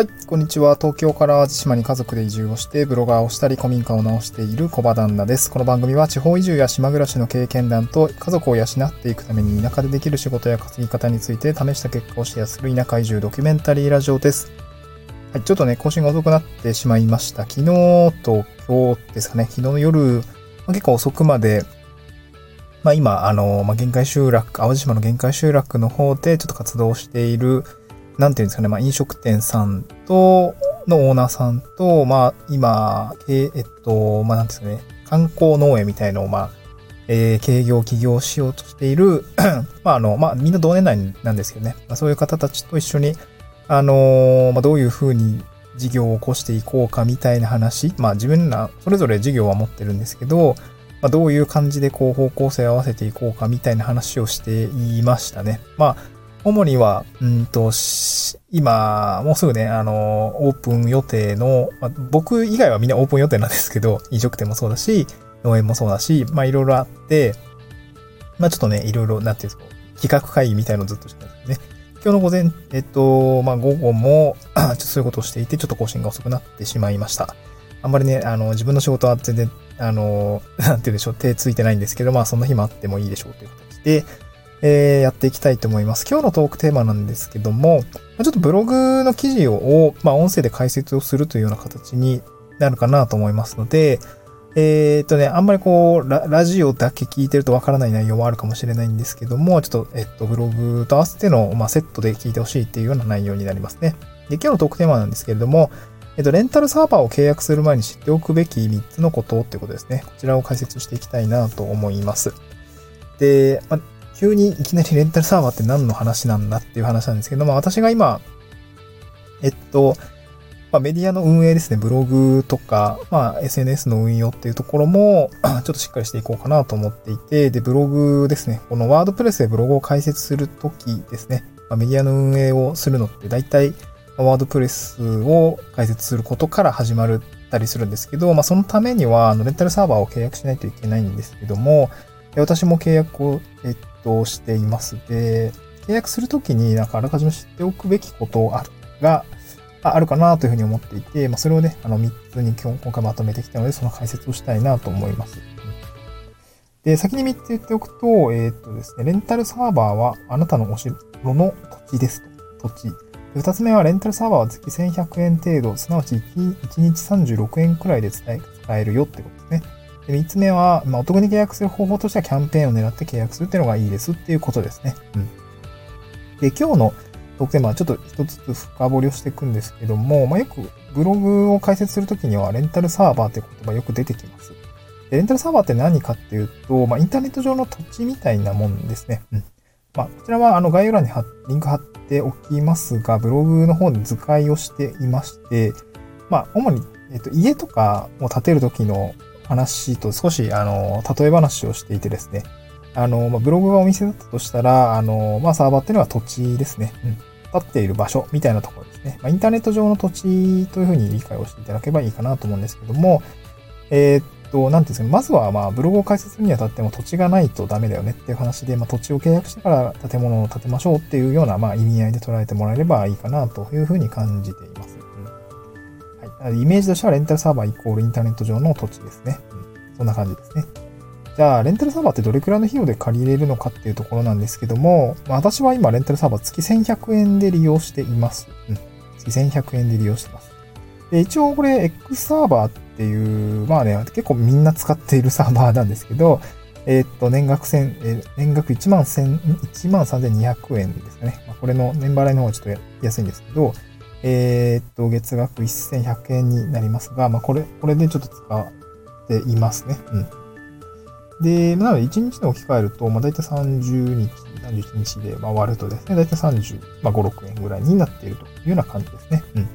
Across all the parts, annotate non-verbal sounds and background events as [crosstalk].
はい、こんにちは。東京から淡路島に家族で移住をして、ブロガーをしたり、古民家を直している小場旦那です。この番組は地方移住や島暮らしの経験談と家族を養っていくために田舎でできる仕事や稼ぎ方について試した結果をシェアする田舎移住ドキュメンタリーラジオです。はい、ちょっとね、更新が遅くなってしまいました。昨日と今日ですかね、昨日の夜、まあ、結構遅くまで、まあ今、あの、まあ、限界集落、淡路島の限界集落の方でちょっと活動している、なんていうんですかね、まあ、飲食店さんと、のオーナーさんと、まあ、今、えっと、まあ、なんですかね、観光農園みたいのを、まあ、えー、経業、起業しようとしている [coughs] まあ、あの、まあ、みんな同年代なんですけどね、まあ、そういう方たちと一緒に、あのー、まあ、どういうふうに事業を起こしていこうかみたいな話、まあ、自分ら、それぞれ事業は持ってるんですけど、まあ、どういう感じでこう方向性を合わせていこうかみたいな話をしていましたね。まあ、主には、うんと、今、もうすぐね、あの、オープン予定の、まあ、僕以外はみんなオープン予定なんですけど、[laughs] 飲食店もそうだし、農園もそうだし、まあいろいろあって、まあちょっとね、いろいろ、なんていうんですか、企画会議みたいのをずっとしてたんですね。今日の午前、えっと、まあ午後も、[clears throat] ちょっとそういうことをしていて、ちょっと更新が遅くなってしまいました。あんまりね、あの、自分の仕事は全然、あの、[laughs] なんて言うんでしょう、手ついてないんですけど、まあそんな日もあってもいいでしょうという形で、えー、やっていきたいと思います。今日のトークテーマなんですけども、ちょっとブログの記事を、まあ、音声で解説をするというような形になるかなと思いますので、えー、っとね、あんまりこうラ、ラジオだけ聞いてるとわからない内容もあるかもしれないんですけども、ちょっと、えっと、ブログと合わせての、まあ、セットで聞いてほしいっていうような内容になりますね。で、今日のトークテーマなんですけれども、えっと、レンタルサーバーを契約する前に知っておくべき3つのことってことですね。こちらを解説していきたいなと思います。で、まあ、急にいきなりレンタルサーバーって何の話なんだっていう話なんですけど、まあ私が今、えっと、まあ、メディアの運営ですね、ブログとか、まあ SNS の運用っていうところも、[clears throat] ちょっとしっかりしていこうかなと思っていて、で、ブログですね、このワードプレスでブログを開設するときですね、まあ、メディアの運営をするのって大体、ワードプレスを開設することから始まるたりするんですけど、まあそのためには、あの、レンタルサーバーを契約しないといけないんですけども、私も契約を、えっとしています。で、契約するときになんかあらかじめ知っておくべきことがあるかなというふうに思っていて、まあ、それをね、あの3つに今回まとめてきたので、その解説をしたいなと思います。で、先に3つ言っておくと、えー、っとですね、レンタルサーバーはあなたのお城の土地ですと。土地。2つ目は、レンタルサーバーは月1100円程度、すなわち 1, 1日36円くらいで使えるよってことですね。で、3つ目は、まあ、お得に契約する方法としてはキャンペーンを狙って契約するっていうのがいいですっていうことですね。うん。で、今日のトークテーマはちょっと一つずつ深掘りをしていくんですけども、まあ、よくブログを解説するときにはレンタルサーバーって言葉よく出てきます。でレンタルサーバーって何かっていうと、まあ、インターネット上の土地みたいなもんですね。うん。まあ、こちらはあの概要欄にリンク貼っておきますが、ブログの方で図解をしていまして、まあ、主に、えっと、家とかを建てるときの話と少し、あの、例え話をしていてですね。あの、まあ、ブログがお店だったとしたら、あの、まあ、サーバーっていうのは土地ですね。うん。立っている場所みたいなところですね。まあ、インターネット上の土地というふうに理解をしていただければいいかなと思うんですけども、えー、っと、なんていうんですかまずは、まあ、ブログを開設するにあたっても土地がないとダメだよねっていう話で、まあ、土地を契約してから建物を建てましょうっていうような、まあ、意味合いで捉えてもらえればいいかなというふうに感じています。イメージとしてはレンタルサーバーイコールインターネット上の土地ですね。うんそんな感じですね。じゃあ、レンタルサーバーってどれくらいの費用で借りれるのかっていうところなんですけども、私は今レンタルサーバー月1100円で利用しています。うん。月1100円で利用してます。で、一応これ X サーバーっていう、まあね、結構みんな使っているサーバーなんですけど、えー、っと、年額千、えー、年額1万千、1万3200円ですね。まあ、これの年払いの方がちょっと安いんですけど、えー、っと、月額1100円になりますが、まあ、これ、これでちょっと使っていますね。うん。で、なので1日で置き換えると、まあ、大体30日、31日で回るとですね、大体30、まあ、5、6円ぐらいになっているというような感じですね。うん。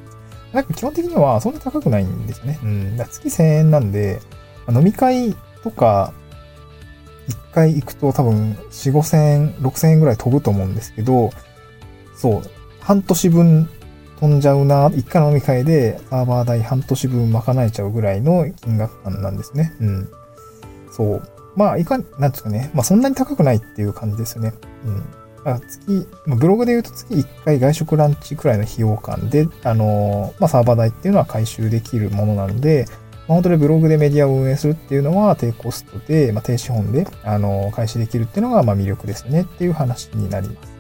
なんか基本的にはそんなに高くないんですよね。うん。だ月1000円なんで、飲み会とか、1回行くと多分4、5000円、6000円ぐらい飛ぶと思うんですけど、そう、半年分飛んじゃうな、一回飲み会でサーバー代半年分賄えちゃうぐらいの金額感なんですね。うん。そう。まあ、いか、なんですかね。まあ、そんなに高くないっていう感じですよね。うん。まあ、月、ブログで言うと月1回外食ランチくらいの費用感で、あの、まあ、サーバー代っていうのは回収できるものなので、まあ、本当にブログでメディアを運営するっていうのは低コストで、まあ、低資本で、あの、開始できるっていうのが、まあ、魅力ですねっていう話になります。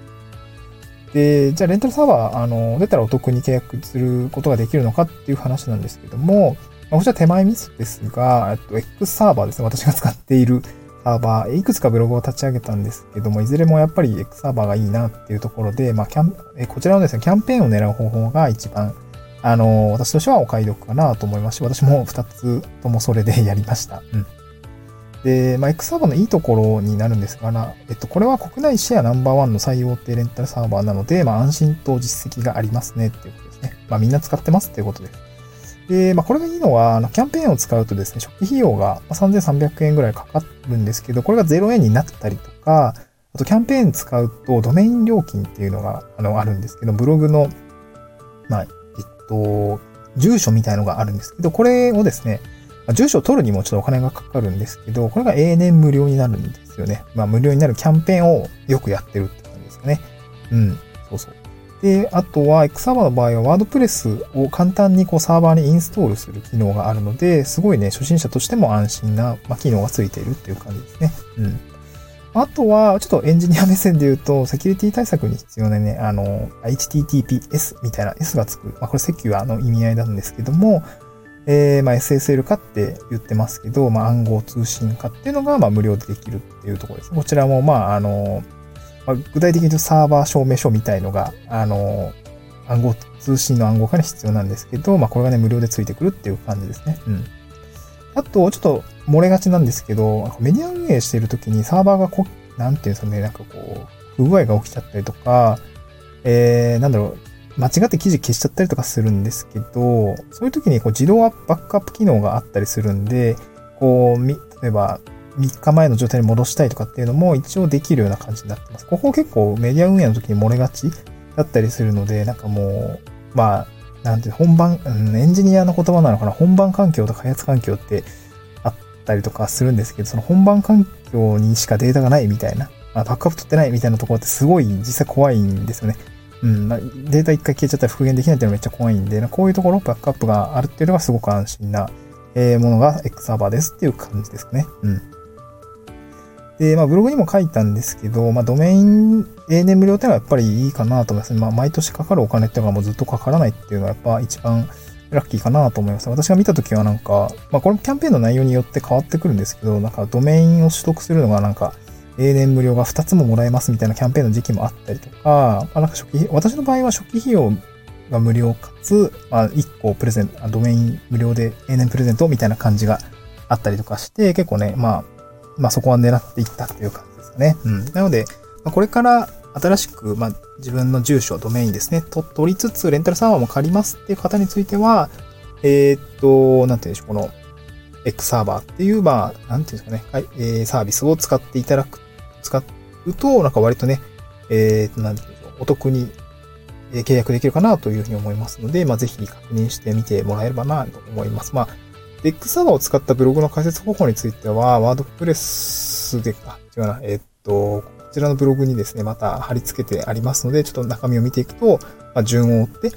で、じゃあレンタルサーバー、あの、出たらお得に契約することができるのかっていう話なんですけども、まあ、こちら手前ミスですが、えっと、X サーバーですね。私が使っているサーバー、いくつかブログを立ち上げたんですけども、いずれもやっぱり X サーバーがいいなっていうところで、まあ、キャン、えこちらのですね、キャンペーンを狙う方法が一番、あの、私としてはお買い得かなと思いますし、私も2つともそれでやりました。うん。で、まあ、X サーバーのいいところになるんですが、えっと、これは国内シェアナンバーワンの採用ってレンタルサーバーなので、まあ、安心と実績がありますねっていうことですね。まあ、みんな使ってますっていうことです。で、まあ、これがいいのは、あの、キャンペーンを使うとですね、初期費用が3300円ぐらいかかるんですけど、これが0円になったりとか、あと、キャンペーン使うと、ドメイン料金っていうのが、あの、あるんですけど、ブログの、まあ、えっと、住所みたいのがあるんですけど、これをですね、ま、住所を取るにもちょっとお金がかかるんですけど、これが永年無料になるんですよね。まあ無料になるキャンペーンをよくやってるって感じですかね。うん。そうそう。で、あとは X サーバーの場合はワードプレスを簡単にこうサーバーにインストールする機能があるので、すごいね、初心者としても安心な、まあ、機能がついているっていう感じですね。うん。あとは、ちょっとエンジニア目線で言うと、セキュリティ対策に必要なね、あの、HTTPS みたいな S がつく。まあ、これセキュアの意味合いなんですけども、えー、まあ、SSL 化って言ってますけど、まあ、暗号通信化っていうのが、まあ、無料でできるっていうところです。こちらも、まあ、あの、まあ、具体的に言うとサーバー証明書みたいのが、あの、暗号、通信の暗号化に必要なんですけど、まあ、これがね、無料でついてくるっていう感じですね。うん。あと、ちょっと漏れがちなんですけど、メディア運営しているときにサーバーがこ、なんていうんですかね、なんかこう、不具合が起きちゃったりとか、えー、なんだろう、間違って記事消しちゃったりとかするんですけど、そういう時にこう自動バックアップ機能があったりするんで、こう、例えば3日前の状態に戻したいとかっていうのも一応できるような感じになってます。ここ結構メディア運営の時に漏れがちだったりするので、なんかもう、まあ、なんて本番、うん、エンジニアの言葉なのかな？本番環境と開発環境ってあったりとかするんですけど、その本番環境にしかデータがないみたいな、まあ、バックアップ取ってないみたいなところってすごい実際怖いんですよね。うん、データ一回消えちゃったら復元できないっていうのがめっちゃ怖いんで、こういうところ、バックアップがあるっていうのがすごく安心な、えものが X サーバーですっていう感じですかね。うん。で、まあ、ブログにも書いたんですけど、まあ、ドメイン永年無料っていうのはやっぱりいいかなと思います。まあ、毎年かかるお金っていうのがもうずっとかからないっていうのはやっぱ一番ラッキーかなと思います。私が見たときはなんか、まあ、これキャンペーンの内容によって変わってくるんですけど、なんかドメインを取得するのがなんか、永年無料が2つももらえますみたいなキャンペーンの時期もあったりとか、まあ、なんか初期、私の場合は初期費用が無料かつ、まあ、1個プレゼント、ドメイン無料で永年プレゼントみたいな感じがあったりとかして、結構ね、まあ、まあそこは狙っていったっていう感じですかね。うん。なので、まあ、これから新しく、まあ、自分の住所、ドメインですね、と取りつつ、レンタルサーバーも借りますっていう方については、えー、っと、なんていうんでしょう、この X サーバーっていう、まあ、なんていうんですかね、はい、えー、サービスを使っていただく使うと、なんか割とね、えー、なんていうの、お得に契約できるかなというふうに思いますので、まあ、ぜひ確認してみてもらえればなと思います。まあ、デックサーバーを使ったブログの解説方法については、ワードプレスで、あ、違うな、えー、っと、こちらのブログにですね、また貼り付けてありますので、ちょっと中身を見ていくと、まあ、順を追って、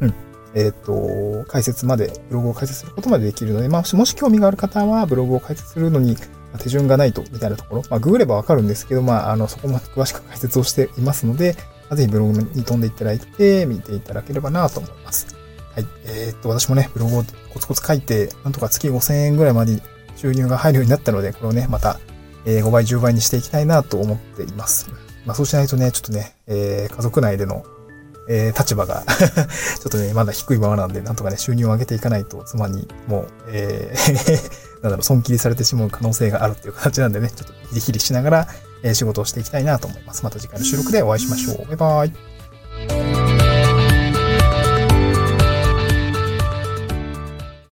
うん、えっ、と、解説まで、ブログを解説することまでできるので、まあ、もし興味がある方は、ブログを解説するのに、手順がないと、みたいなところ。まあ、ググればわかるんですけど、まあ、あの、そこまで詳しく解説をしていますので、ぜひブログに飛んでいただいて、見ていただければなと思います。はい。えー、っと、私もね、ブログをコツコツ書いて、なんとか月5000円ぐらいまで収入が入るようになったので、これをね、また、え、5倍、10倍にしていきたいなと思っています。まあ、そうしないとね、ちょっとね、えー、家族内でのえー、立場が [laughs] ちょっとね、まだ低いままなんで、なんとかね、収入を上げていかないと、妻にもう、えー [laughs] なんだろう、損切りされてしまう可能性があるっていう形なんでね、ちょっとヒリヒリしながら、えー、仕事をしていきたいなと思います。また次回の収録でお会いしましょう。バイバイ。